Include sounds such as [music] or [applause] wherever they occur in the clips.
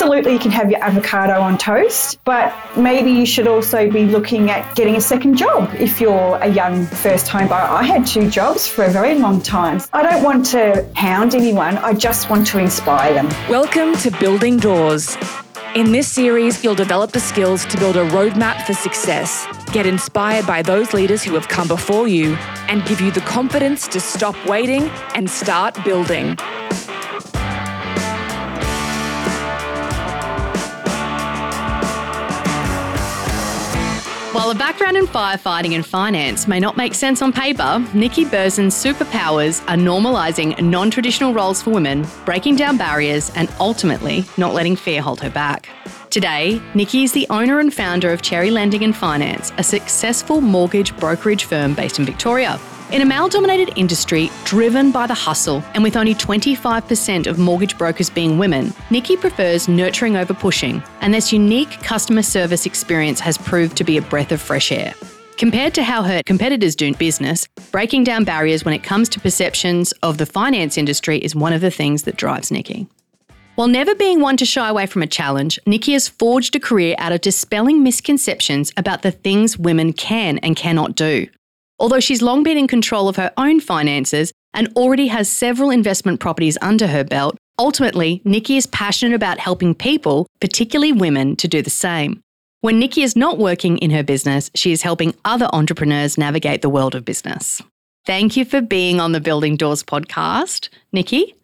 absolutely you can have your avocado on toast, but maybe you should also be looking at getting a second job if you're a young first home buyer. I had two jobs for a very long time. I don't want to hound anyone, I just want to inspire them. Welcome to Building Doors. In this series, you'll develop the skills to build a roadmap for success, get inspired by those leaders who have come before you, and give you the confidence to stop waiting and start building. While a background in firefighting and finance may not make sense on paper, Nikki Berzin's superpowers are normalising non traditional roles for women, breaking down barriers, and ultimately not letting fear hold her back. Today, Nikki is the owner and founder of Cherry Lending and Finance, a successful mortgage brokerage firm based in Victoria. In a male dominated industry driven by the hustle, and with only 25% of mortgage brokers being women, Nikki prefers nurturing over pushing, and this unique customer service experience has proved to be a breath of fresh air. Compared to how her competitors do business, breaking down barriers when it comes to perceptions of the finance industry is one of the things that drives Nikki. While never being one to shy away from a challenge, Nikki has forged a career out of dispelling misconceptions about the things women can and cannot do. Although she's long been in control of her own finances and already has several investment properties under her belt, ultimately, Nikki is passionate about helping people, particularly women, to do the same. When Nikki is not working in her business, she is helping other entrepreneurs navigate the world of business. Thank you for being on the Building Doors podcast, Nikki.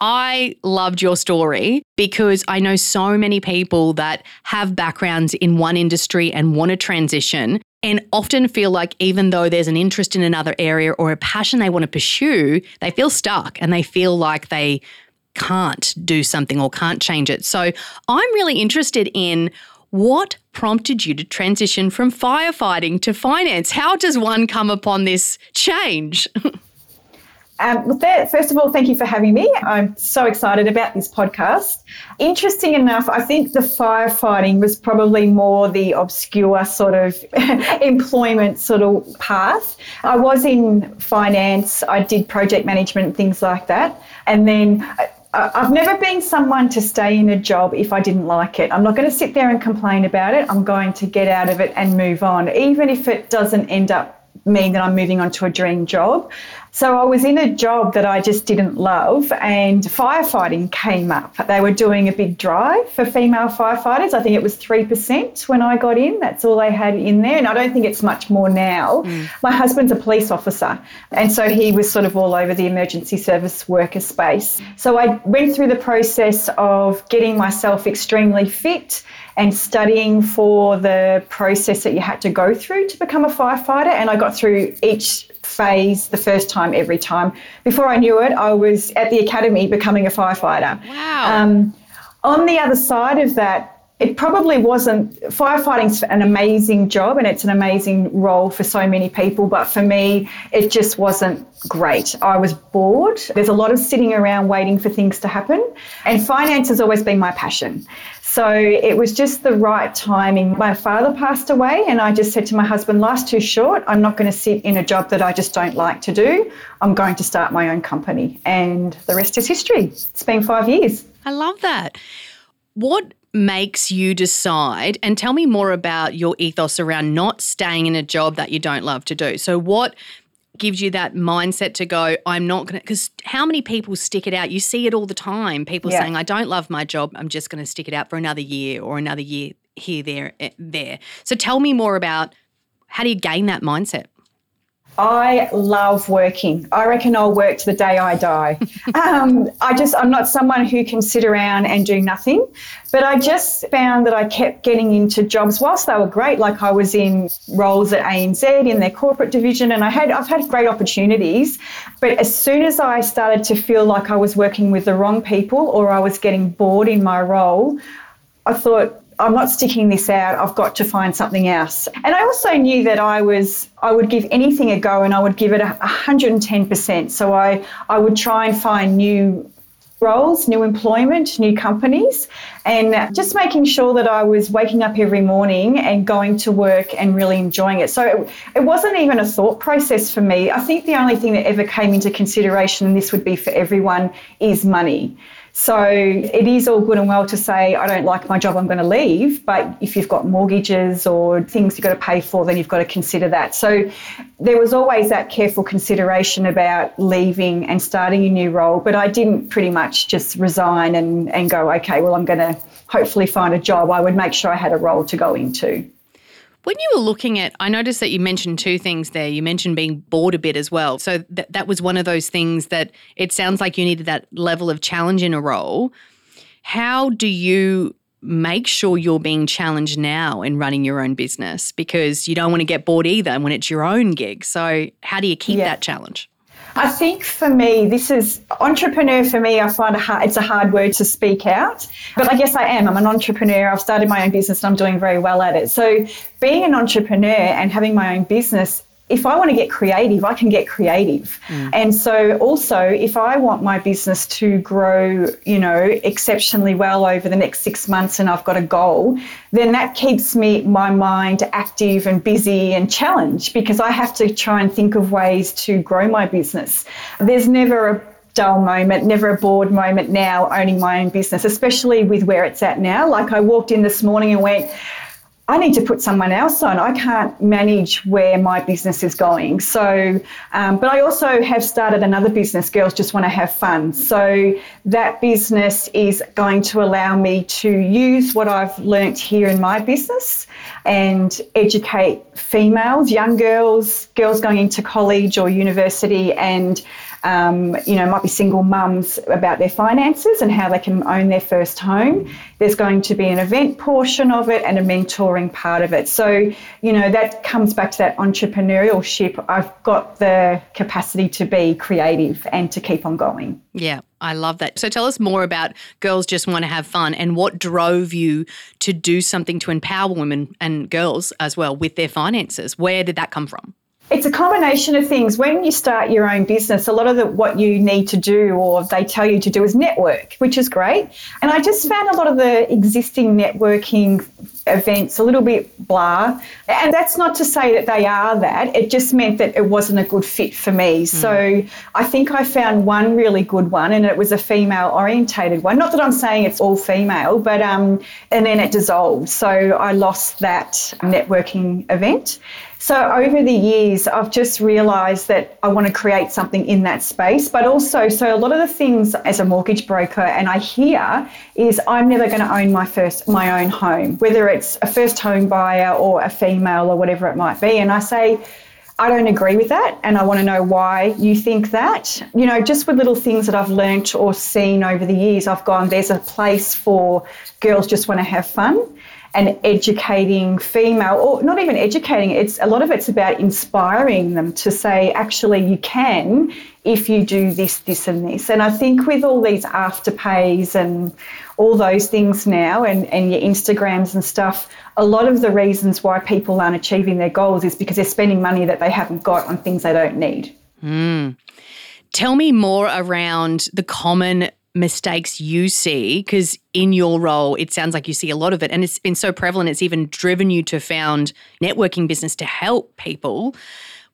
I loved your story because I know so many people that have backgrounds in one industry and want to transition and often feel like even though there's an interest in another area or a passion they want to pursue, they feel stuck and they feel like they can't do something or can't change it. So I'm really interested in what prompted you to transition from firefighting to finance? How does one come upon this change? [laughs] Um, first of all, thank you for having me. I'm so excited about this podcast. Interesting enough, I think the firefighting was probably more the obscure sort of [laughs] employment sort of path. I was in finance, I did project management, things like that. And then I've never been someone to stay in a job if I didn't like it. I'm not going to sit there and complain about it. I'm going to get out of it and move on, even if it doesn't end up mean that I'm moving on to a dream job. So I was in a job that I just didn't love, and firefighting came up. They were doing a big drive for female firefighters. I think it was 3% when I got in. That's all they had in there, and I don't think it's much more now. Mm. My husband's a police officer, and so he was sort of all over the emergency service worker space. So I went through the process of getting myself extremely fit and studying for the process that you had to go through to become a firefighter. And I got through each phase the first time, every time. Before I knew it, I was at the academy becoming a firefighter. Wow. Um, on the other side of that, it probably wasn't firefighting's an amazing job and it's an amazing role for so many people but for me it just wasn't great i was bored there's a lot of sitting around waiting for things to happen and finance has always been my passion so it was just the right timing. My father passed away, and I just said to my husband, Life's too short. I'm not going to sit in a job that I just don't like to do. I'm going to start my own company. And the rest is history. It's been five years. I love that. What makes you decide and tell me more about your ethos around not staying in a job that you don't love to do. So what gives you that mindset to go, I'm not going to, because how many people stick it out? You see it all the time. People yeah. saying, I don't love my job. I'm just going to stick it out for another year or another year here, there, eh, there. So tell me more about how do you gain that mindset? I love working. I reckon I'll work to the day I die. [laughs] um, I just, I'm not someone who can sit around and do nothing. But I just found that I kept getting into jobs whilst they were great. Like I was in roles at ANZ in their corporate division, and I had, I've had great opportunities. But as soon as I started to feel like I was working with the wrong people or I was getting bored in my role, I thought, I'm not sticking this out. I've got to find something else. And I also knew that I was I would give anything a go and I would give it 110%. So I I would try and find new roles, new employment, new companies, and just making sure that I was waking up every morning and going to work and really enjoying it. So it, it, wasn't even a thought process for me. I think the only thing that ever came into consideration, and this would be for everyone, is money. So it is all good and well to say, I don't like my job, I'm going to leave. But if you've got mortgages or things you've got to pay for, then you've got to consider that. So there was always that careful consideration about leaving and starting a new role. But I didn't pretty much just resign and, and go, okay, well, I'm going to hopefully find a job. I would make sure I had a role to go into. When you were looking at, I noticed that you mentioned two things there. You mentioned being bored a bit as well. So that that was one of those things that it sounds like you needed that level of challenge in a role. How do you make sure you're being challenged now in running your own business? Because you don't want to get bored either when it's your own gig. So how do you keep yeah. that challenge? I think for me, this is entrepreneur for me. I find a hard, it's a hard word to speak out, but I guess I am. I'm an entrepreneur. I've started my own business and I'm doing very well at it. So being an entrepreneur and having my own business if I want to get creative, I can get creative. Mm. And so also if I want my business to grow, you know, exceptionally well over the next 6 months and I've got a goal, then that keeps me my mind active and busy and challenged because I have to try and think of ways to grow my business. There's never a dull moment, never a bored moment now owning my own business, especially with where it's at now. Like I walked in this morning and went, I need to put someone else on. I can't manage where my business is going. So, um, but I also have started another business, Girls Just Want to Have Fun. So, that business is going to allow me to use what I've learnt here in my business and educate females, young girls, girls going into college or university, and um, you know, might be single mums about their finances and how they can own their first home. There's going to be an event portion of it and a mentoring part of it. So, you know, that comes back to that entrepreneurship. I've got the capacity to be creative and to keep on going. Yeah, I love that. So tell us more about Girls Just Want to Have Fun and what drove you to do something to empower women and girls as well with their finances. Where did that come from? It's a combination of things. When you start your own business, a lot of the, what you need to do or they tell you to do is network, which is great. And I just found a lot of the existing networking events a little bit blah. And that's not to say that they are that. It just meant that it wasn't a good fit for me. Mm. So I think I found one really good one and it was a female orientated one. Not that I'm saying it's all female, but um and then it dissolved. So I lost that networking event. So over the years, I've just realised that I want to create something in that space, but also, so a lot of the things as a mortgage broker, and I hear is I'm never going to own my first my own home, whether it's a first home buyer or a female or whatever it might be, and I say. I don't agree with that, and I want to know why you think that. You know, just with little things that I've learnt or seen over the years, I've gone, there's a place for girls just want to have fun and educating female or not even educating it's a lot of it's about inspiring them to say actually you can if you do this this and this and i think with all these afterpays and all those things now and, and your instagrams and stuff a lot of the reasons why people aren't achieving their goals is because they're spending money that they haven't got on things they don't need mm. tell me more around the common mistakes you see because in your role it sounds like you see a lot of it and it's been so prevalent it's even driven you to found networking business to help people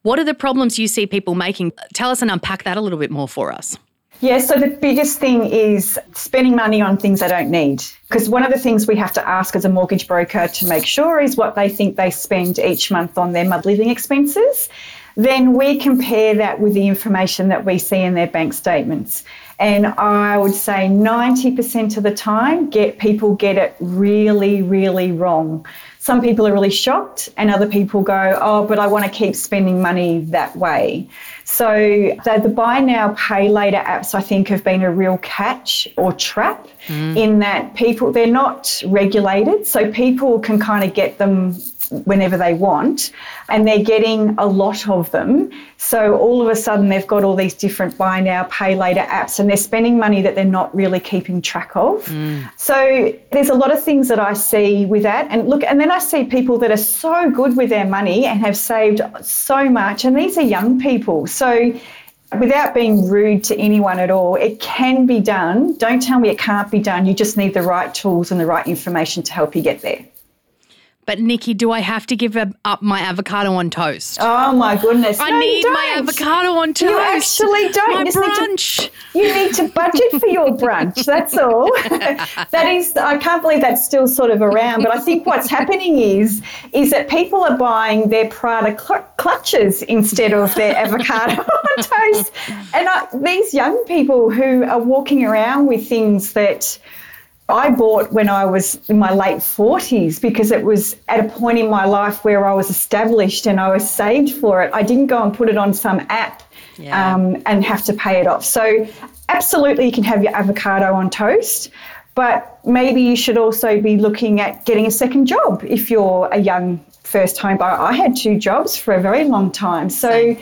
what are the problems you see people making tell us and unpack that a little bit more for us yeah, so the biggest thing is spending money on things they don't need. Because one of the things we have to ask as a mortgage broker to make sure is what they think they spend each month on their living expenses. Then we compare that with the information that we see in their bank statements. And I would say 90% of the time, get people get it really, really wrong. Some people are really shocked, and other people go, Oh, but I want to keep spending money that way. So the, the buy now, pay later apps, I think, have been a real catch or trap mm. in that people, they're not regulated. So people can kind of get them whenever they want, and they're getting a lot of them. So all of a sudden, they've got all these different buy now, pay later apps, and they're spending money that they're not really keeping track of. Mm. So there's a lot of things that I see with that. And look, and then I see people that are so good with their money and have saved so much, and these are young people. So without being rude to anyone at all, it can be done. Don't tell me it can't be done. You just need the right tools and the right information to help you get there. But Nikki, do I have to give up my avocado on toast? Oh my goodness! I No, need my avocado on toast. You actually don't. My You just need to- brunch. You need to budget for your brunch. That's all. [laughs] that is, I can't believe that's still sort of around. But I think what's [laughs] happening is, is that people are buying their Prada cl- clutches instead of their avocado [laughs] on toast. And I, these young people who are walking around with things that. I bought when I was in my late 40s because it was at a point in my life where I was established and I was saved for it. I didn't go and put it on some app Yeah. um, and have to pay it off. So, absolutely, you can have your avocado on toast, but maybe you should also be looking at getting a second job if you're a young first home buyer. I had two jobs for a very long time. So,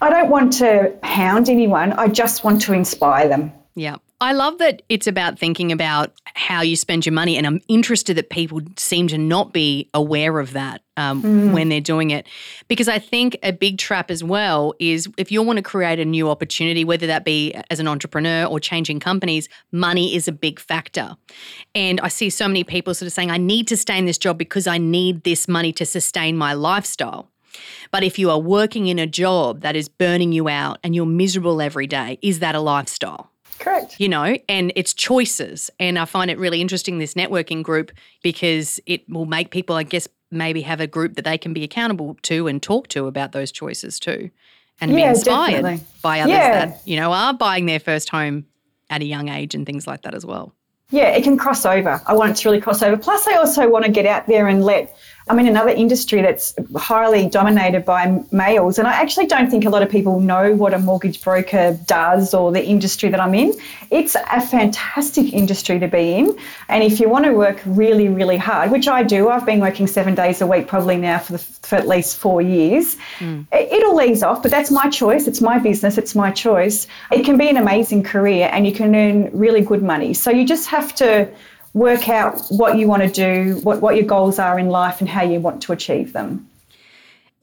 I don't want to hound anyone, I just want to inspire them. Yeah. I love that it's about thinking about how you spend your money. And I'm interested that people seem to not be aware of that um, when they're doing it. Because I think a big trap as well is if you want to create a new opportunity, whether that be as an entrepreneur or changing companies, money is a big factor. And I see so many people sort of saying, I need to stay in this job because I need this money to sustain my lifestyle. But if you are working in a job that is burning you out and you're miserable every day, is that a lifestyle? Correct. you know, and it's choices. And I find it really interesting, this networking group, because it will make people, I guess, maybe have a group that they can be accountable to and talk to about those choices too. And be inspired definitely. by others Yeah. that, you know, are buying their first home at a young age and things like that as well. Yeah, it can cross over. I want it to really cross over. Plus, I also want to get out there and let. I'm in another industry that's highly dominated by males, and I actually don't think a lot of people know what a mortgage broker does or the industry that I'm in. It's a fantastic industry to be in, and if you want to work really, really hard, which I do, I've been working seven days a week probably now for, the, for at least four years. Hmm. It, it'll ease off, but that's my choice. It's my business. It's my choice. It can be an amazing career, and you can earn really good money. So you just have to work out what you want to do, what, what your goals are in life, and how you want to achieve them.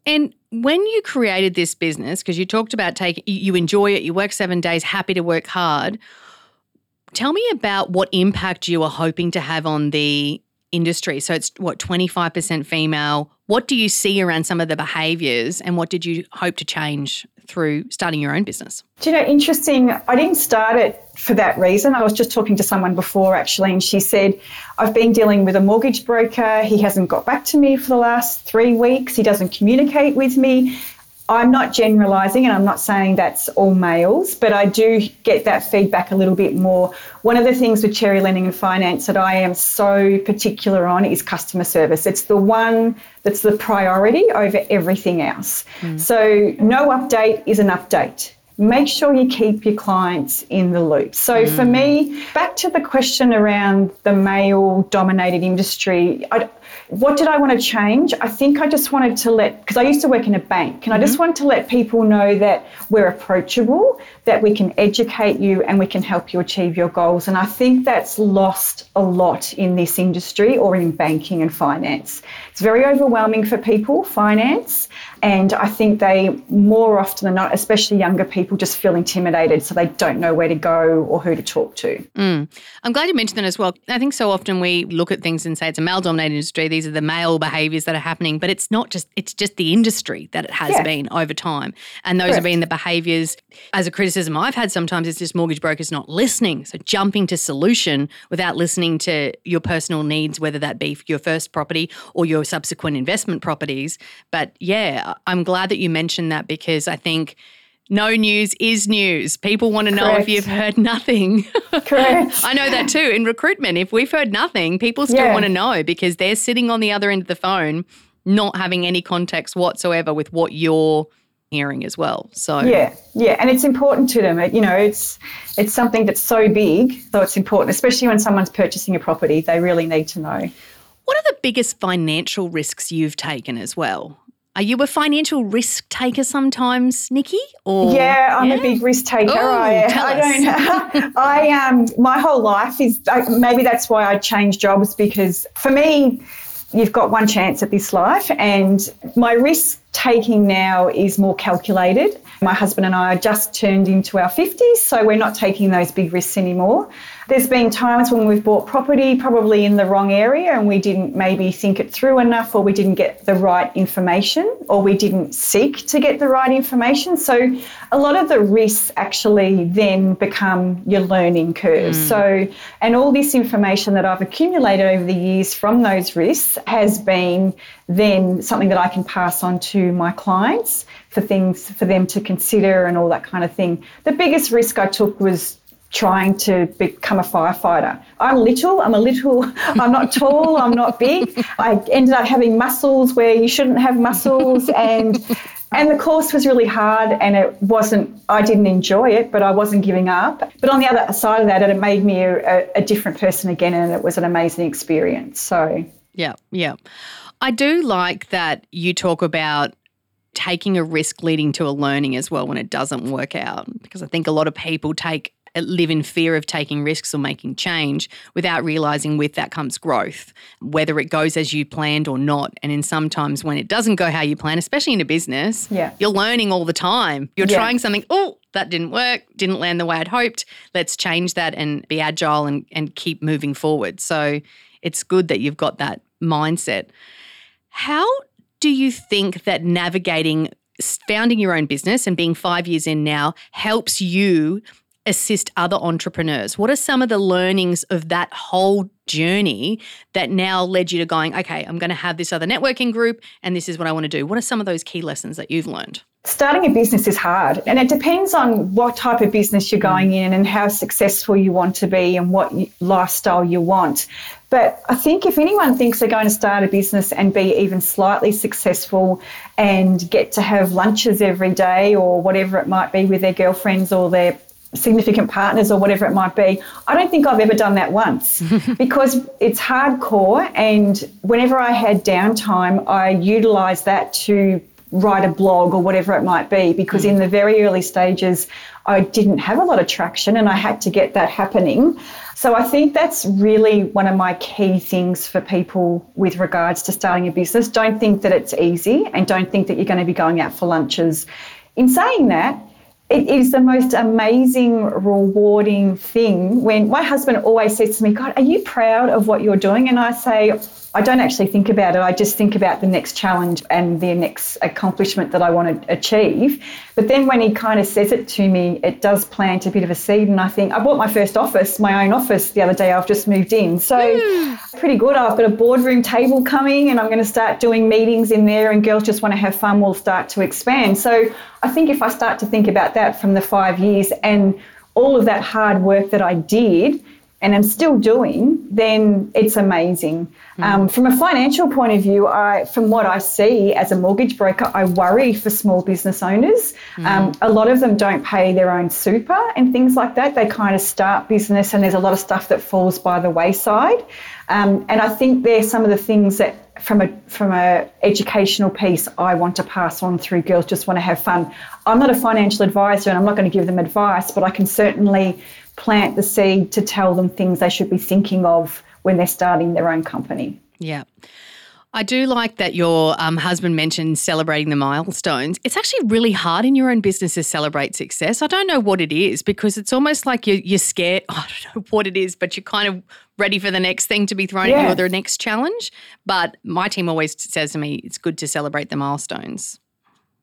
And when you created this business, because you talked about taking, you enjoy it, you work seven days, happy to work hard. Tell me about what impact you are hoping to have on the industry. So it's what, 25% female. What do you see around some of the behaviors and what did you hope to change through starting your own business? Do you know, interesting, I didn't start it for that reason. I was just talking to someone before actually, and she said, I've been dealing with a mortgage broker. He hasn't got back to me for the last three weeks. He doesn't communicate with me. I'm not generalising and I'm not saying that's all males, but I do get that feedback a little bit more. One of the things with Cherry Lending and Finance that I am so particular on is customer service. It's the one that's the priority over everything else. Hmm. So, no update is an update. Make sure you keep your clients in the loop. So, for hmm. me, back to the question around the male dominated industry, I, what did I want to change? I think I just wanted to let, because I used to work in a bank, and I just mm-hmm. wanted to let people know that we're approachable, that we can educate you, and we can help you achieve your goals. And I think that's lost a lot in this industry or in banking and finance. It's very overwhelming for people, finance, and I think they more often than not, especially younger people, just feel intimidated, so they don't know where to go or who to talk to. Mm. I'm glad you mentioned that as well. I think so often we look at things and say it's a male dominated industry. These are the male behaviors that are happening, but it's not just, it's just the industry that it has Yeah. been over time. And those have been the behaviors. As a criticism I've had sometimes it's just mortgage brokers not listening. So jumping to solution without listening to your personal needs, whether that be for your first property or your subsequent investment properties. But yeah, I'm glad that you mentioned that because I think. No news is news. People want to know if you've heard nothing. [laughs] Correct. I know that too in recruitment. If we've heard nothing, people still Yeah. want to know because they're sitting on the other end of the phone, not having any context whatsoever with what you're hearing as well. So, Yeah, yeah, and it's important to them. It, you know, it's it's something that's so big, so it's important, especially when someone's purchasing a property. They really need to know. what are the biggest financial risks you've taken as well? Are you a financial risk taker sometimes, Nikki? Or Yeah, I'm Yeah? a big risk taker. Ooh, I, I don't. [laughs] I um, my whole life is I, maybe that's why I changed jobs because for me, you've got one chance at this life, and my risk taking now is more calculated. My husband and I are just turned into our 50s, so we're not taking those big risks anymore. There's been times when we've bought property probably in the wrong area and we didn't maybe think it through enough or we didn't get the right information or we didn't seek to get the right information. So a lot of the risks actually then become your learning curve. Mm. So and all this information that I've accumulated over the years from those risks has been then something that I can pass on to my clients for things for them to consider and all that kind of thing. The biggest risk I took was trying to become a firefighter. I'm little, I'm a little, [laughs] I'm not tall, I'm not big. I ended up having muscles where you shouldn't have muscles and and the course was really hard and it wasn't I didn't enjoy it, but I wasn't giving up. But on the other side of that, it made me a, a different person again and it was an amazing experience. So Yeah, yeah. I do like that you talk about taking a risk leading to a learning as well when it doesn't work out because I think a lot of people take live in fear of taking risks or making change without realizing with that comes growth, whether it goes as you planned or not. And in sometimes when it doesn't go how you plan, especially in a business, yeah. you're learning all the time. You're yeah. trying something, oh, that didn't work, didn't land the way I'd hoped. Let's change that and be agile and, and keep moving forward. So it's good that you've got that mindset. How do you think that navigating founding your own business and being five years in now helps you assist other entrepreneurs? What are some of the learnings of that whole journey that now led you to going, okay, I'm going to have this other networking group and this is what I want to do? What are some of those key lessons that you've learned? Starting a business is hard, and it depends on what type of business you're mm. going in and how successful you want to be and what lifestyle you want. But I think if anyone thinks they're going to start a business and be even slightly successful and get to have lunches every day or whatever it might be with their girlfriends or their significant partners or whatever it might be. I don't think I've ever done that once [laughs] because it's hardcore. And whenever I had downtime, I utilized that to write a blog or whatever it might be because in hmm. the very early stages, I didn't have a lot of traction and I had to get that happening. So I think that's really one of my key things for people with regards to starting a business. Don't think that it's easy and don't think that you're going to be going out for lunches. In saying that, it is the most amazing, rewarding thing when my husband always says to me, God, are you proud of what you're doing? And I say, I don't actually think about it. I just think about the next challenge and the next accomplishment that I want to achieve. But then when he kind of says it to me, it does plant a bit of a seed. And I think I bought my first office, my own office, the other day. I've just moved in. So mm. pretty good. I've got a boardroom table coming and I'm going to start doing meetings in there. And girls just want to have fun. We'll start to expand. So I think if I start to think about that from the five years and all of that hard work that I did, and I'm still doing, then it's amazing. Mm. Um, from a financial point of view, I, from what I see as a mortgage broker, I worry for small business owners. Mm. Um, a lot of them don't pay their own super and things like that. They kind of start business, and there's a lot of stuff that falls by the wayside. Um, and I think they're some of the things that from a from a educational piece I want to pass on through girls just want to have fun. I'm not a financial advisor and I'm not going to give them advice, but I can certainly plant the seed to tell them things they should be thinking of when they're starting their own company. Yeah. I do like that your um, husband mentioned celebrating the milestones. It's actually really hard in your own business to celebrate success. I don't know what it is because it's almost like you're, you're scared. [laughs] I don't know what it is, but you're kind of ready for the next thing to be thrown yeah. at you or the next challenge. But my team always says to me, it's good to celebrate the milestones.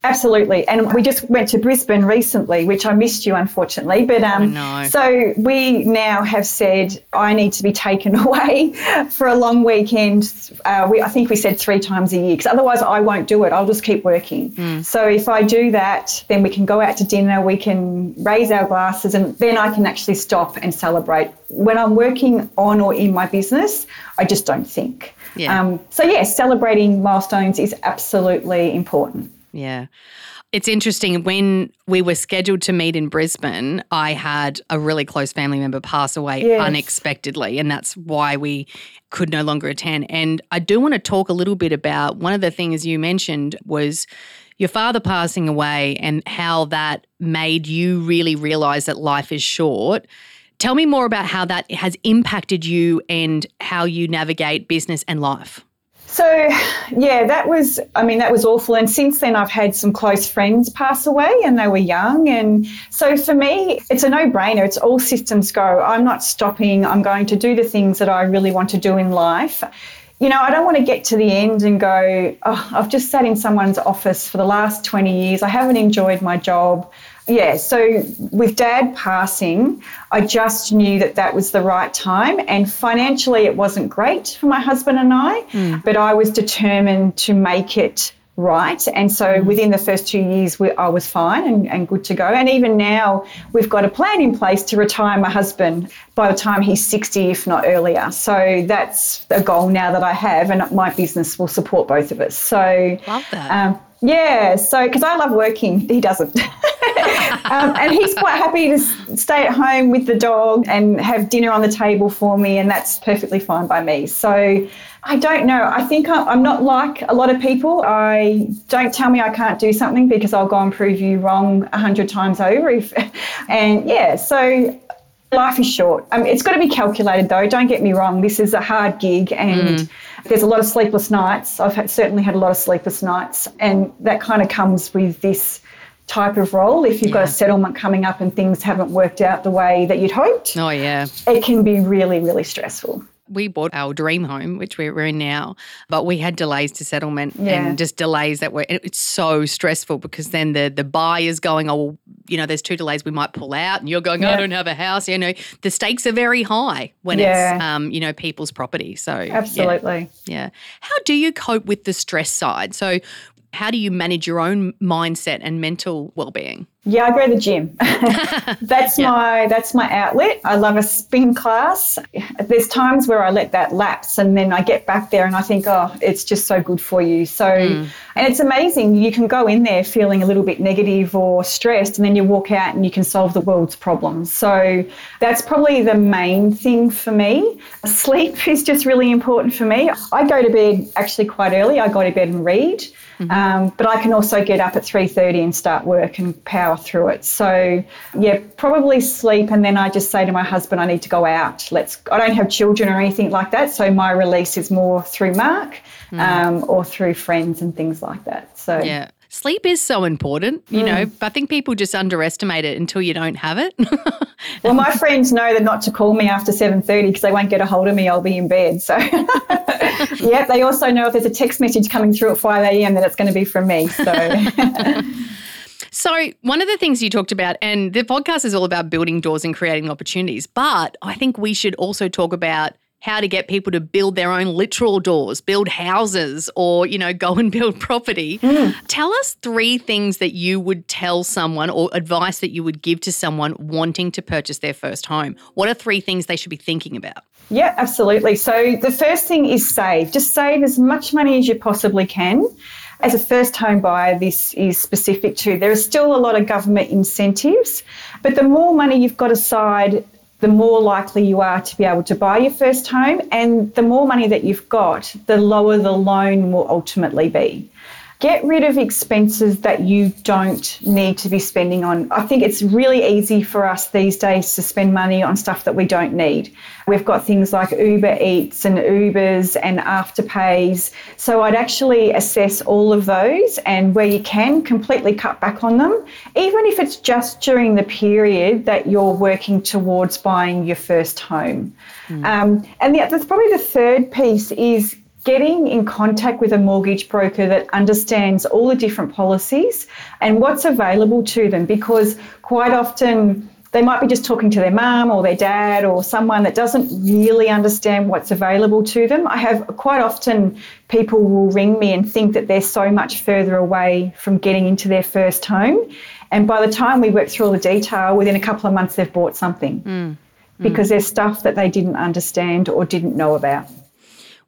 Absolutely. And we just went to Brisbane recently, which I missed you, unfortunately. But um, so we now have said I need to be taken [laughs] away for a long weekend. Uh, we, I think we said three times a year because otherwise I won't do it. I'll just keep working. Mm. So if I do that, then we can go out to dinner, we can raise our glasses, and then I can actually stop and celebrate. When I'm working on or in my business, I just don't think. Yeah. Um, so, yes, yeah, celebrating milestones is absolutely important. Yeah. It's interesting. When we were scheduled to meet in Brisbane, I had a really close family member pass away yes. unexpectedly. And that's why we could no longer attend. And I do want to talk a little bit about one of the things you mentioned was your father passing away and how that made you really realize that life is short. Tell me more about how that has impacted you and how you navigate business and life. So, yeah, that was, I mean, that was awful. And since then, I've had some close friends pass away and they were young. And so for me, it's a no brainer. It's all systems go. I'm not stopping. I'm going to do the things that I really want to do in life. You know, I don't want to get to the end and go, oh, I've just sat in someone's office for the last 20 years. I haven't enjoyed my job yeah, so with dad passing, I just knew that that was the right time. And financially, it wasn't great for my husband and I, mm. but I was determined to make it right. And so mm. within the first two years, we, I was fine and, and good to go. And even now, we've got a plan in place to retire my husband by the time he's 60, if not earlier. So that's a goal now that I have, and my business will support both of us. So, love that. Um, yeah, so because I love working, he doesn't. [laughs] um, and he's quite happy to stay at home with the dog and have dinner on the table for me, and that's perfectly fine by me. So I don't know. I think I'm not like a lot of people. I don't tell me I can't do something because I'll go and prove you wrong a hundred times over. If, [laughs] and yeah, so life is short. Um, it's got to be calculated though. Don't get me wrong. This is a hard gig and. Mm there's a lot of sleepless nights. I've had, certainly had a lot of sleepless nights, and that kind of comes with this type of role. If you've yeah. got a settlement coming up and things haven't worked out the way that you'd hoped, oh yeah, it can be really, really stressful we bought our dream home, which we're in now, but we had delays to settlement yeah. and just delays that were it's so stressful because then the the buyer's going, oh, you know, there's two delays, we might pull out, and you're going, yeah. I don't have a house. You know, the stakes are very high when yeah. it's um, you know, people's property. So absolutely, yeah. How do you cope with the stress side? So how do you manage your own mindset and mental well-being? Yeah, I go to the gym. [laughs] that's yeah. my that's my outlet. I love a spin class. There's times where I let that lapse and then I get back there and I think, oh, it's just so good for you. So mm. and it's amazing. You can go in there feeling a little bit negative or stressed and then you walk out and you can solve the world's problems. So that's probably the main thing for me. Sleep [laughs] is just really important for me. I go to bed actually quite early. I go to bed and read. Mm-hmm. Um, but I can also get up at 3.30 and start work and power through it. So yeah, probably sleep. And then I just say to my husband, I need to go out. Let's, I don't have children or anything like that. So my release is more through Mark mm. um, or through friends and things like that. So yeah sleep is so important. You mm. know, I think people just underestimate it until you don't have it. [laughs] well, my friends know that not to call me after seven thirty because they won't get a hold of me. I'll be in bed. So, [laughs] yeah, they also know if there's a text message coming through at five a.m. that it's going to be from me. So. [laughs] So, one of the things you talked about, and the podcast is all about building doors and creating opportunities, but I think we should also talk about how to get people to build their own literal doors, build houses, or, you know, go and [laughs] build property. Mm. Tell us three things that you would tell someone or advice that you would give to someone wanting to purchase their first home. What are three things they should be thinking about? Yeah, absolutely. So the first thing is save. Just save as much money as you possibly can. As a first home buyer, this is specific to. There are still a lot of government incentives, but the more money you've got aside, the more likely you are to be able to buy your first home. And the more money that you've got, the lower the loan will ultimately be. Get rid of expenses that you don't need to be spending on. I think it's really easy for us these days to spend money on stuff that we don't need. We've got things like Uber Eats and Ubers and Afterpays. So I'd actually assess all of those and where you can completely cut back on them, even if it's just during the period that you're working towards buying your first home. Mm. Um, and the, that's probably the third piece is getting in contact with a mortgage broker that understands all the different policies and what's available to them because quite often they might be just talking to their mum or their dad or someone that doesn't really understand what's available to them. I have quite often people will ring me and think that they're so much further away from getting into their first home. And by the time we work through all the detail, within a couple of months, they've bought something mm. because mm. there's stuff that they didn't understand or didn't know about.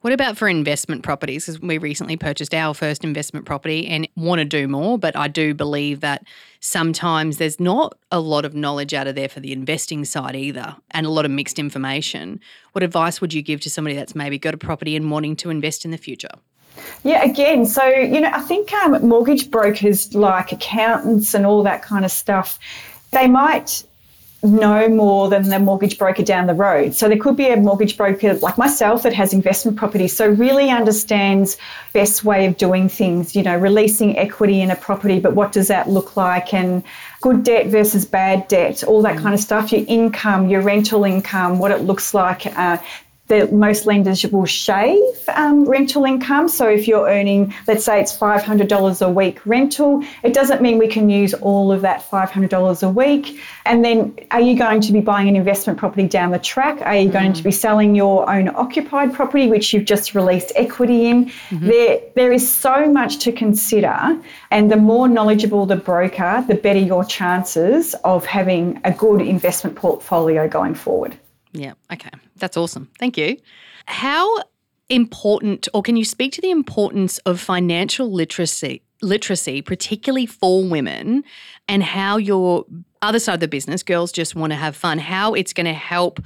What about for investment properties? Because we recently purchased our first investment property and want to do more, but I do believe that sometimes there's not a lot of knowledge out of there for the investing side either, and a lot of mixed information. What advice would you give to somebody that's maybe got a property and wanting to invest in the future? Yeah, again, so, you know, I think um, mortgage brokers like accountants and all that kind of stuff, they might know more than the mortgage broker down the road. So there could be a mortgage broker like myself that has investment property, so really understands best way of doing things, you know, releasing equity in a property, but what does that look like and good debt versus bad debt, all that kind of stuff, your income, your rental income, what it looks like, uh, the most lenders will shave um, rental income. So if you're earning, let's say it's $500 a week rental, it doesn't mean we can use all of that $500 a week. And then are you going to be buying an investment property down the track? Are you going to be selling your own occupied property, which you've just released equity in? Mm-hmm. There, there is so much to consider. And the more knowledgeable the broker, the better your chances of having a good investment portfolio going forward. Yeah. Okay. That's awesome. Thank you. How important, or can you speak to the importance of financial literacy? Literacy, particularly for women, and how your other side of the business, girls just want to have fun, how it's going to help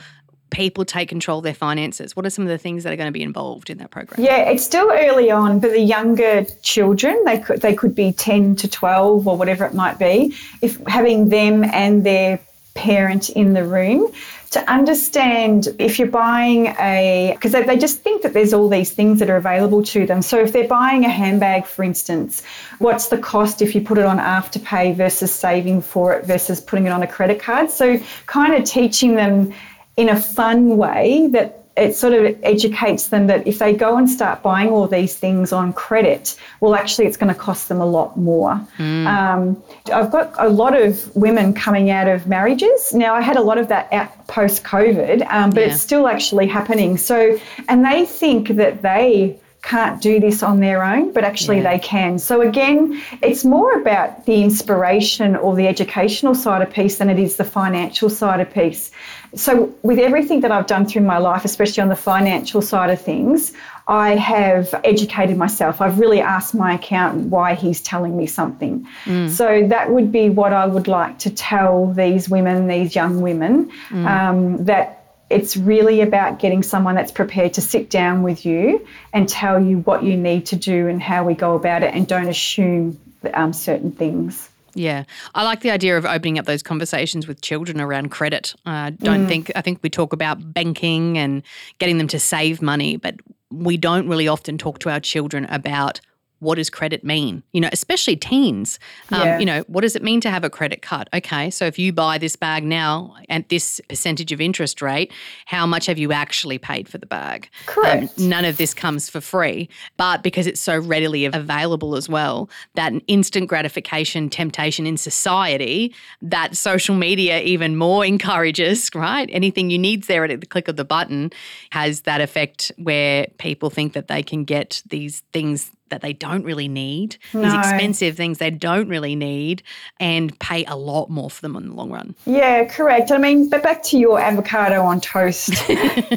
people take control of their finances? What are some of the things that are going to be involved in that program? Yeah, it's still early on, but the younger children, they could they could be 10 to 12 or whatever it might be, if having them and their parent in the room to understand if you're buying a, because they, they just think that there's all these things that are available to them. So if they're buying a handbag, for instance, what's the cost if you put it on afterpay versus saving for it versus putting it on a credit card? So kind of teaching them in a fun way that it sort of educates them that if they go and start buying all these things on credit, well, actually, it's going to cost them a lot more. Mm. Um, I've got a lot of women coming out of marriages. Now, I had a lot of that out post COVID, um, but yeah. it's still actually happening. So, and they think that they can't do this on their own, but actually yeah. they can. So, again, it's more about the inspiration or the educational side of piece than it is the financial side of piece. So, with everything that I've done through my life, especially on the financial side of things, I have educated myself. I've really asked my accountant why he's telling me something. Mm. So, that would be what I would like to tell these women, these young women, mm. um, that it's really about getting someone that's prepared to sit down with you and tell you what you need to do and how we go about it and don't assume um, certain things. Yeah, I like the idea of opening up those conversations with children around credit. I uh, don't mm. think I think we talk about banking and getting them to save money, but we don't really often talk to our children about what does credit mean? You know, especially teens. Um, yeah. You know, what does it mean to have a credit card? Okay, so if you buy this bag now at this percentage of interest rate, how much have you actually paid for the bag? Um, Correct. Um, none of this comes for free, but because it's so readily available as well, that instant gratification temptation in society that social media even more [laughs] encourages, right? Anything you need there at the click of the button has that effect where people think that they can get these things that they don't really need, no. these expensive things they don't really need, and pay a lot more for them in the long run. Yeah, correct. I mean, but back to your avocado on toast [laughs]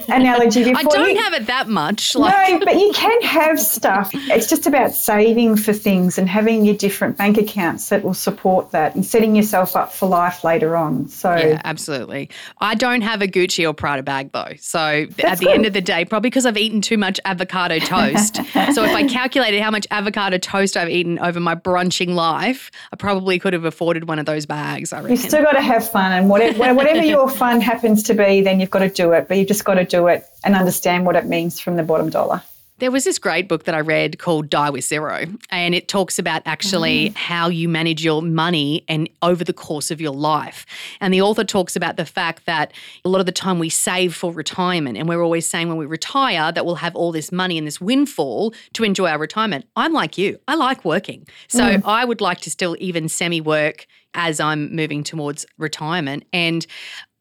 analogy. I don't you, have it that much. Like. No, but you can have stuff. It's just about saving for things and having your different bank accounts that will support that and setting yourself up for life later on. So yeah, absolutely. I don't have a Gucci or Prada bag though. So That's at the good. end of the day, probably because I've eaten too much avocado [laughs] toast. so if I calculate how much avocado toast I've eaten over my brunching life, I probably could have afforded one of those bags. I reckon. You've still got to have fun, and whatever, whatever your [laughs] fun happens to be, then you've got to do it. But you've just got to do it and understand what it means from the bottom dollar. There was this great book that I read called Die with Zero, and it talks about actually mm. how you manage your money and over the course of your life. And the author talks about the fact that a lot of the time we save for retirement, and we're always saying when we retire that we'll have all this money and this windfall to enjoy our retirement. I'm like you, I like working. So mm. I would like to still even semi work as I'm moving towards retirement. And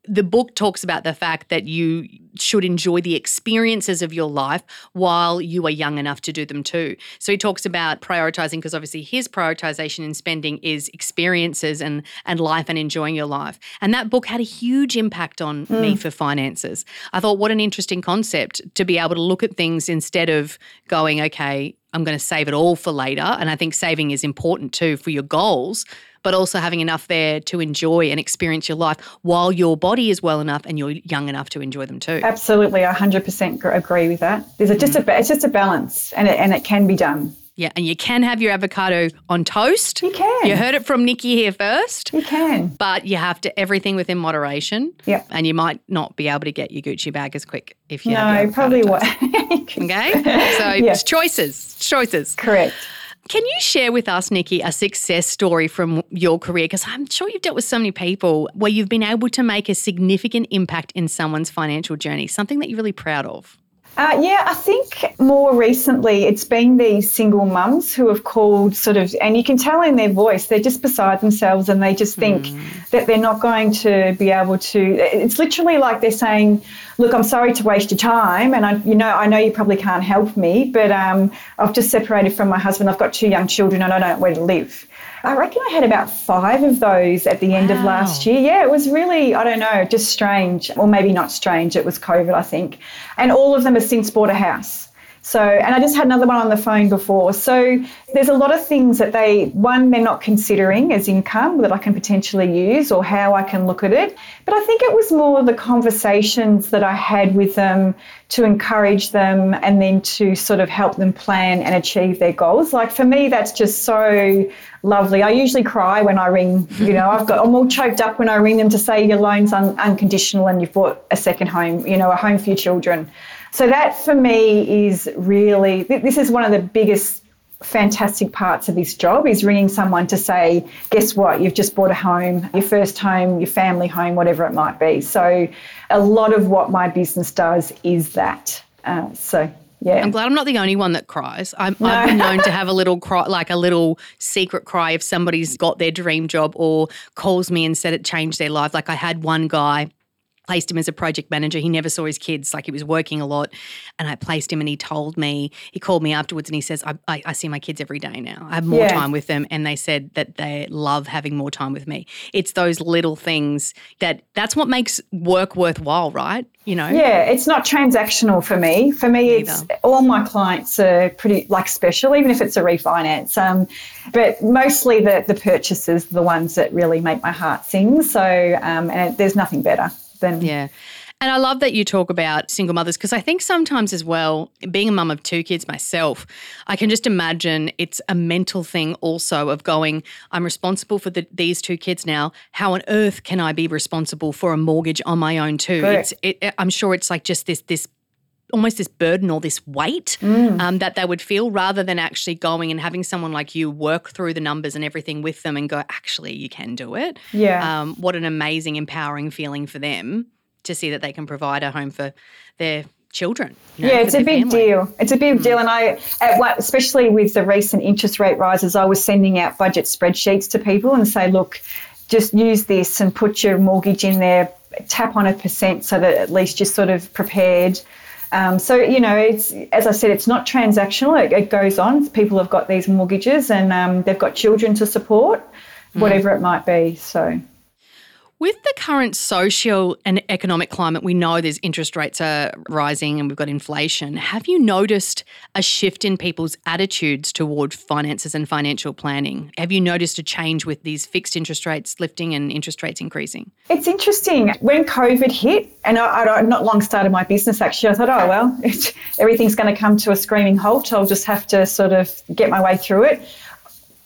the book talks about the fact that you should enjoy the experiences of your life while you are young enough to do them too. So he talks about prioritizing because obviously his prioritization in spending is experiences and and life and enjoying your life. And that book had a huge impact on mm. me for finances. I thought what an interesting concept to be able to look at things instead of going okay, I'm going to save it all for later. And I think saving is important too for your goals, but also having enough there to enjoy and experience your life while your body is well enough and you're young enough to enjoy them too. Absolutely, I 100% agree with that. There's a, mm. just a, it's just a balance and it, and it can be done. Yeah, and you can have your avocado on toast. You can. You heard it from Nikki here first. You can. But you have to everything within moderation. Yep. And you might not be able to get your Gucci bag as quick if you No, probably what. [laughs] Okay. [laughs] So Yeah. it's choices. Choices. Correct. Can you share with us, Nikki, a success story from your career? Because I'm sure you've dealt with so many people where you've been able to make a significant impact in someone's financial journey, something that you're really proud of. Uh, yeah, I think more recently it's been these single mums who have called sort of, and you can tell in their voice, they're just beside themselves and they just think that they're not going to be able to. It's literally like they're saying, Look, I'm sorry to waste your time, and I, you know, I know you probably can't help me, but um, I've just separated from my husband. I've got two young children, and I don't know where to live. I reckon I had about five of those at the end of last year. Yeah, it was really, I don't know, just strange. Or maybe not strange, it was COVID, I think. And all of them have since bought a house. So, and I just had another one on the phone before. So, there's a lot of things that they, one, they're not considering as income that I can potentially use or how I can look at it. But I think it was more the conversations that I had with them to encourage them and then to sort of help them plan and achieve their goals. Like for me, that's just so lovely. I usually cry when I ring, you know, I've got, I'm all choked up when I ring them to say your loan's un- unconditional and you've bought a second home, you know, a home for your children. So that for me is really, this is one of the biggest fantastic parts of this job is ringing someone to say, guess what, you've just bought a home, your first home, your family home, whatever it might be. So a lot of what my business does is that. Uh, so yeah. I'm glad I'm not the only one that cries. I'm, I've been [laughs] known to have a little cry, like a little secret cry if somebody's got their dream job or calls me and said it changed their life. Like I had one guy placed him as a project manager. He never saw his kids, like he was working a lot. And I placed him and he told me, he called me afterwards and he says, I, I, I see my kids every day now. I have more Yeah. time with them. And they said that they love having more time with me. It's those little things that that's what makes work worthwhile, right? You know? Yeah, it's not transactional for me. For me, it's all my clients are pretty like special, even if it's a refinance. Um, but mostly the the purchases, the ones that really make my heart sing. So, um, and there's nothing better than Yeah. And I love that you talk about single mothers because I think sometimes as well, being a mum of two kids myself, I can just imagine it's a mental thing also of going, I'm responsible for the, these two kids now. How on earth can I be responsible for a mortgage on my own too? It's, it, I'm sure it's like just this this almost this burden or this weight Mm. um, that they would feel rather than actually going and having someone like you work through the numbers and everything with them and go, actually, you can do it. Yeah. Um, what an amazing, empowering feeling for them to see that they can provide a home for their children. you know, yeah, it's a big family. deal. It's a big deal, and I, at what, especially with the recent interest rate rises, I was sending out budget spreadsheets to people and say, look, just use this and put your mortgage in there, tap on a percent so that at least you're sort of prepared. Um, so you know, it's as I said, it's not transactional. It, it goes on. People have got these mortgages and um, they've got children to support, whatever it might be. So. With the current social and economic climate, we know there's interest rates are rising and we've got inflation. Have you noticed a shift in people's attitudes toward finances and financial planning? Have you noticed a change with these fixed interest rates lifting and interest rates increasing? It's interesting. When COVID hit, and I, I not long started my business actually, I thought, oh, well, [laughs] everything's going to come to a screaming halt. I'll just have to sort of get my way through it.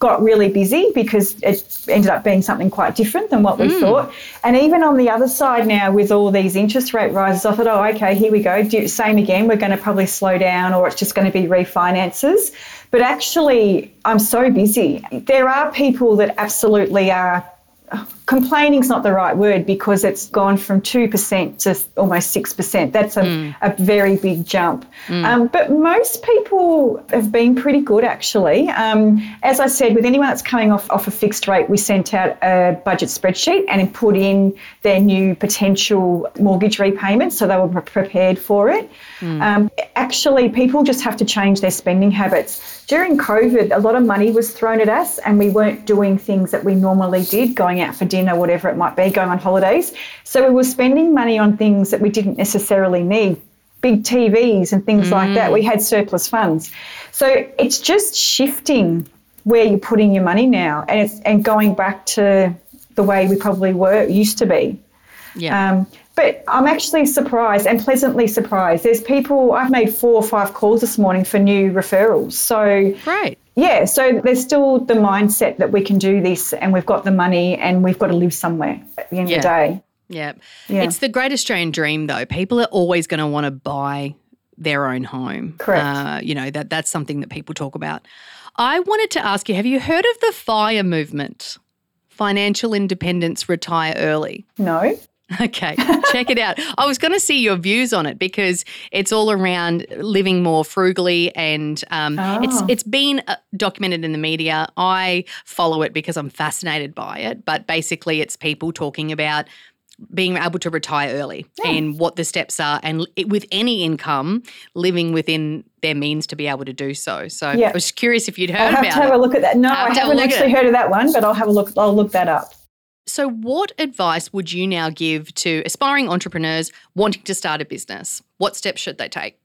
Got really busy because it ended up being something quite different than what we mm. thought. And even on the other side now, with all these interest rate rises, I thought, oh, okay, here we go. Do, same again. We're going to probably slow down, or it's just going to be refinances. But actually, I'm so busy. There are people that absolutely are complaining's not the right word because it's gone from 2% to almost 6%. That's a, a very big jump. Um, but most people have been pretty good actually. Um, as I said, with anyone that's coming off, off a fixed rate, we sent out a budget spreadsheet and put in their new potential mortgage repayment so they were prepared for it. Um, actually, people just have to change their spending habits. During COVID, a lot of money was thrown at us and we weren't doing things that we normally did, going out for dinner, whatever it might be, going on holidays. So we were spending money on things that we didn't necessarily need. Big TVs and things like that. We had surplus funds. So it's just shifting where you're putting your money now and it's and going back to the way we probably were used to be. Yeah. Um, but I'm actually surprised and pleasantly surprised. There's people, I've made four or five calls this morning for new referrals. So Great. Yeah, so there's still the mindset that we can do this and we've got the money and we've got to live somewhere at the end Yeah. of the day. Yeah. Yeah. It's the great Australian dream, though. People are always going to want to buy their own home. Correct. Uh, you know, that that's something that people talk about. I wanted to ask you have you heard of the FIRE movement? Financial independence, retire early. No? [laughs] Okay, check it out. I was going to see your views on it because it's all around living more frugally, and um, it's Oh. it's been uh, documented in the media. I follow it because I'm fascinated by it. But basically, it's people talking about being able to retire early and what the steps are, and it, with any income, living within their means to be able to do so. So Yeah. I was curious if you'd I'll heard have to about have it. a look at that. No, I'll I to have haven't actually it. heard of that one, but I'll have a look I'll look that up. So, what advice would you now give to aspiring entrepreneurs wanting to start a business? What steps should they take?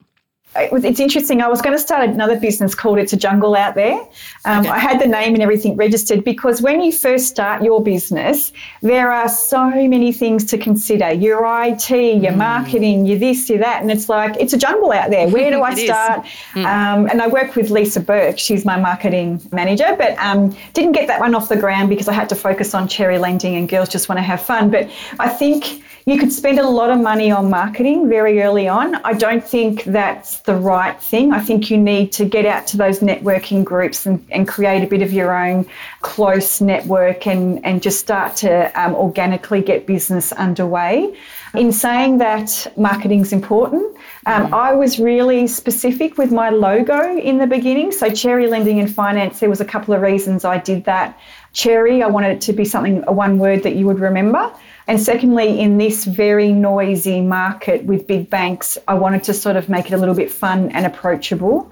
It was, it's interesting. I was going to start another business called It's a Jungle Out There. Um, Okay. I had the name and everything registered because when you first start your business, there are so many things to consider your IT, your Mm. marketing, your this, your that. And it's like, it's a jungle out there. Where do [laughs] I start? Mm. Um, and I work with Lisa Burke. She's my marketing manager, but um, didn't get that one off the ground because I had to focus on cherry lending and girls just want to have fun. But I think you could spend a lot of money on marketing very early on. I don't think that's the right thing. I think you need to get out to those networking groups and, and create a bit of your own close network and, and just start to um, organically get business underway. In saying that, marketing's important. Um, I was really specific with my logo in the beginning. So, Cherry Lending and Finance, there was a couple of reasons I did that. Cherry, I wanted it to be something, a one word that you would remember. And secondly, in this very noisy market with big banks, I wanted to sort of make it a little bit fun and approachable.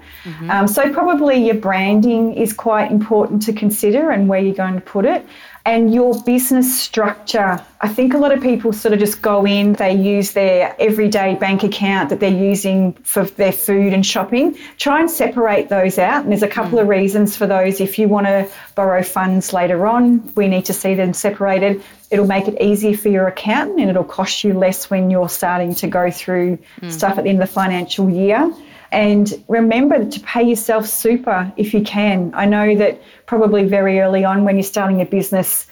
Um, so, probably your branding is quite important to consider and where you're going to put it. And your business structure. I think a lot of people sort of just go in, they use their everyday bank account that they're using for their food and shopping. Try and separate those out. And there's a couple of reasons for those. If you want to borrow funds later on, we need to see them separated. It'll make it easier for your accountant and it'll cost you less when you're starting to go through stuff at the end of the financial year. And remember to pay yourself super if you can. I know that probably very early on when you're starting a business,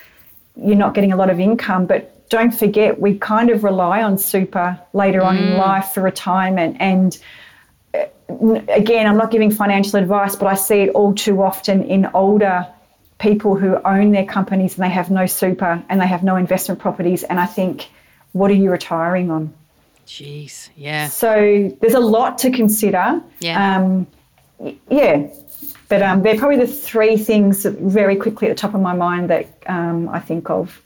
you're not getting a lot of income, but don't forget we kind of rely on super later on in life for retirement. And uh, again, I'm not giving financial advice, but I see it all too often in older people who own their companies and they have no super and they have no investment properties. And I think, what are you retiring on? Jeez, yeah. So there's a lot to consider. Yeah. Um, yeah. But um, they're probably the three things that very quickly at the top of my mind that um, I think of.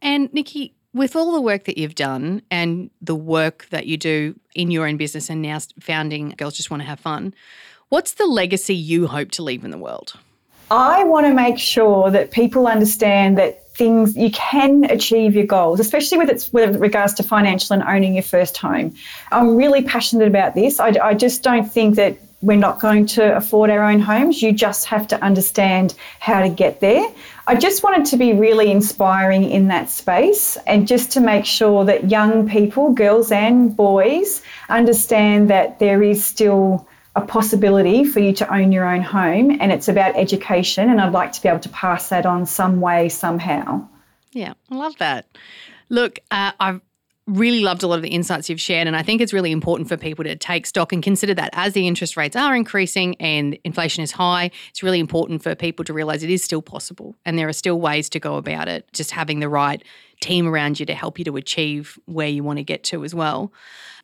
And Nikki, with all the work that you've done and the work that you do in your own business and now founding Girls Just Want to Have Fun, what's the legacy you hope to leave in the world? I want to make sure that people understand that things you can achieve your goals, especially with its with regards to financial and owning your first home. I'm really passionate about this. I, I just don't think that we're not going to afford our own homes. You just have to understand how to get there. I just wanted to be really inspiring in that space and just to make sure that young people, girls and boys, understand that there is still a possibility for you to own your own home and it's about education and I'd like to be able to pass that on some way somehow. Yeah, I love that. Look, uh, I've really loved a lot of the insights you've shared, and I think it's really important for people to take stock and consider that as the interest rates are increasing and inflation is high, it's really important for people to realize it is still possible and there are still ways to go about it. Just having the right team around you to help you to achieve where you want to get to as well.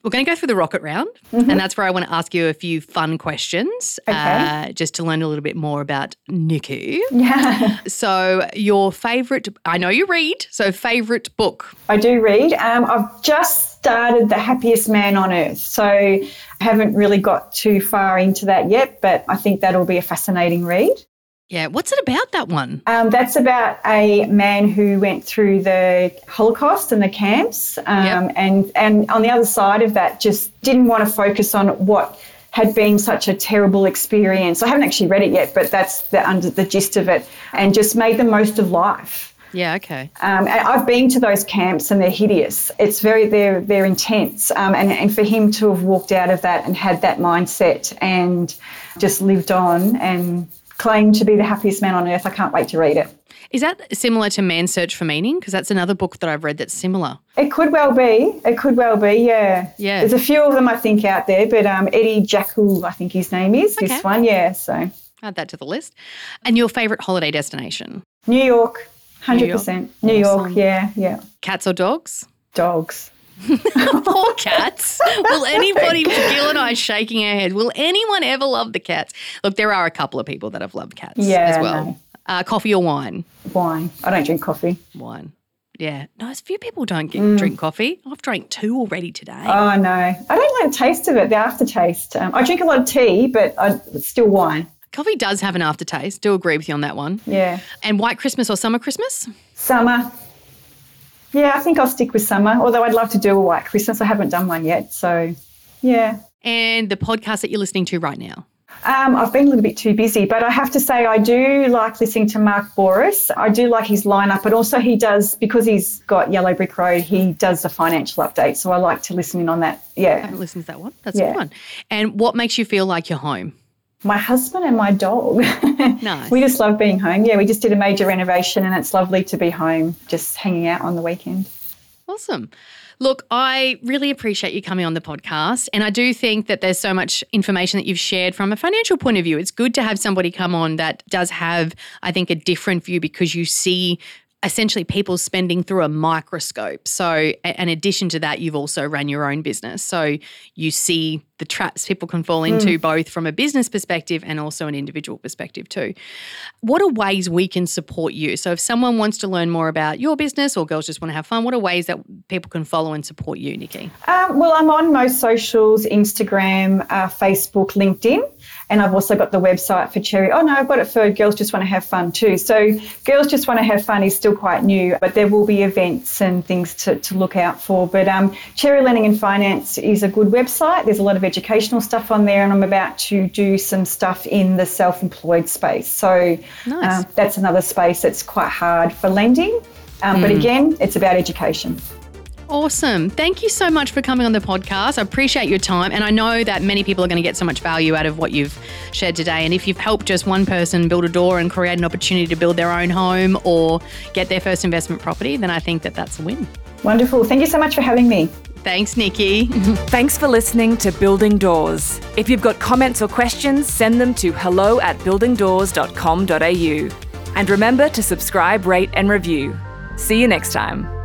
We're going to go through the rocket round, and that's where I want to ask you a few fun questions Okay. uh, just to learn a little bit more about Nikki. Yeah, [laughs] So, your favorite, I know you read, so favorite book. I do read. Um, I've just started The Happiest Man on Earth, so I haven't really got too far into that yet, but I think that'll be a fascinating read. Yeah, what's it about that one? Um, that's about a man who went through the Holocaust and the camps, um, Yep. and and on the other side of that, just didn't want to focus on what had been such a terrible experience. I haven't actually read it yet, but that's the under the gist of it, and just made the most of life. Yeah, okay. Um, and I've been to those camps and they're hideous. It's very they're they're intense. Um, and and for him to have walked out of that and had that mindset and just lived on and claimed to be the happiest man on earth. I can't wait to read it. Is that similar to Man's Search for Meaning? Because that's another book that I've read that's similar. It could well be. It could well be, yeah. Yeah. There's a few of them, I think, out there, but um, Eddie Jaku, I think his name is, Okay. this one, yeah. So Add that to the list. And your favourite holiday destination? New York, 100%. New York, Awesome. yeah, yeah. Cats or dogs? Dogs. [laughs] Poor cats. Will [laughs] anybody, Gil and I shaking our heads, will anyone ever love the cats? Look, there are a couple of people that have loved cats Yeah, as well. no. Uh, coffee or wine? Wine. I don't drink coffee. Wine. Yeah. No, a few people don't get, Mm. drink coffee. I've drank two already today. Oh, no. I don't like the taste of it, the aftertaste. Um, I drink a lot of tea, but I, it's still wine. Coffee does have an aftertaste. Do agree with you on that one. Yeah. And white Christmas or summer Christmas? Summer. Yeah, I think I'll stick with summer, although I'd love to do a white Christmas. I haven't done one yet. So, yeah. And the podcast that you're listening to right now. Um, I've been a little bit too busy, but I have to say I do like listening to Mark Bouris. I do like his lineup, but also he does because he's got Yellow Brick Road. He does the financial update, so I like to listen in on that. I Yeah, haven't listened to that one. That's a good one. And what makes you feel like you're home? My husband and my dog. [laughs] Nice. we just love being home. Yeah, we just did a major renovation, and it's lovely to be home, just hanging out on the weekend. Awesome. Look, I really appreciate you coming on the podcast. And I do think that there's so much information that you've shared from a financial point of view. It's good to have somebody come on that does have, I think, a different view because you see essentially people spending through a microscope. So, in addition to that, you've also run your own business. So, you see the traps people can fall into both from a business perspective and also an individual perspective, too. What are ways we can support you? So, if someone wants to learn more about your business or girls just want to have fun, what are ways that people can follow and support you, Nikki? Um, well, I'm on most socials Instagram, uh, Facebook, LinkedIn, and I've also got the website for Cherry. Oh, no, I've got it for Girls Just Want to Have Fun too. So, Girls Just Want to Have Fun is still quite new, but there will be events and things to, to look out for. But um, Cherry Lending and Finance is a good website. There's a lot of educational stuff on there, and I'm about to do some stuff in the self employed space. So, Nice. um, that's another space that's quite hard for lending. Um, But again, it's about education. Awesome. Thank you so much for coming on the podcast. I appreciate your time. And I know that many people are going to get so much value out of what you've shared today. And if you've helped just one person build a door and create an opportunity to build their own home or get their first investment property, then I think that that's a win. Wonderful. Thank you so much for having me. Thanks, Nikki. [laughs] Thanks for listening to Building Doors. If you've got comments or questions, send them to hello at buildingdoors.com.au. And remember to subscribe, rate, and review. See you next time.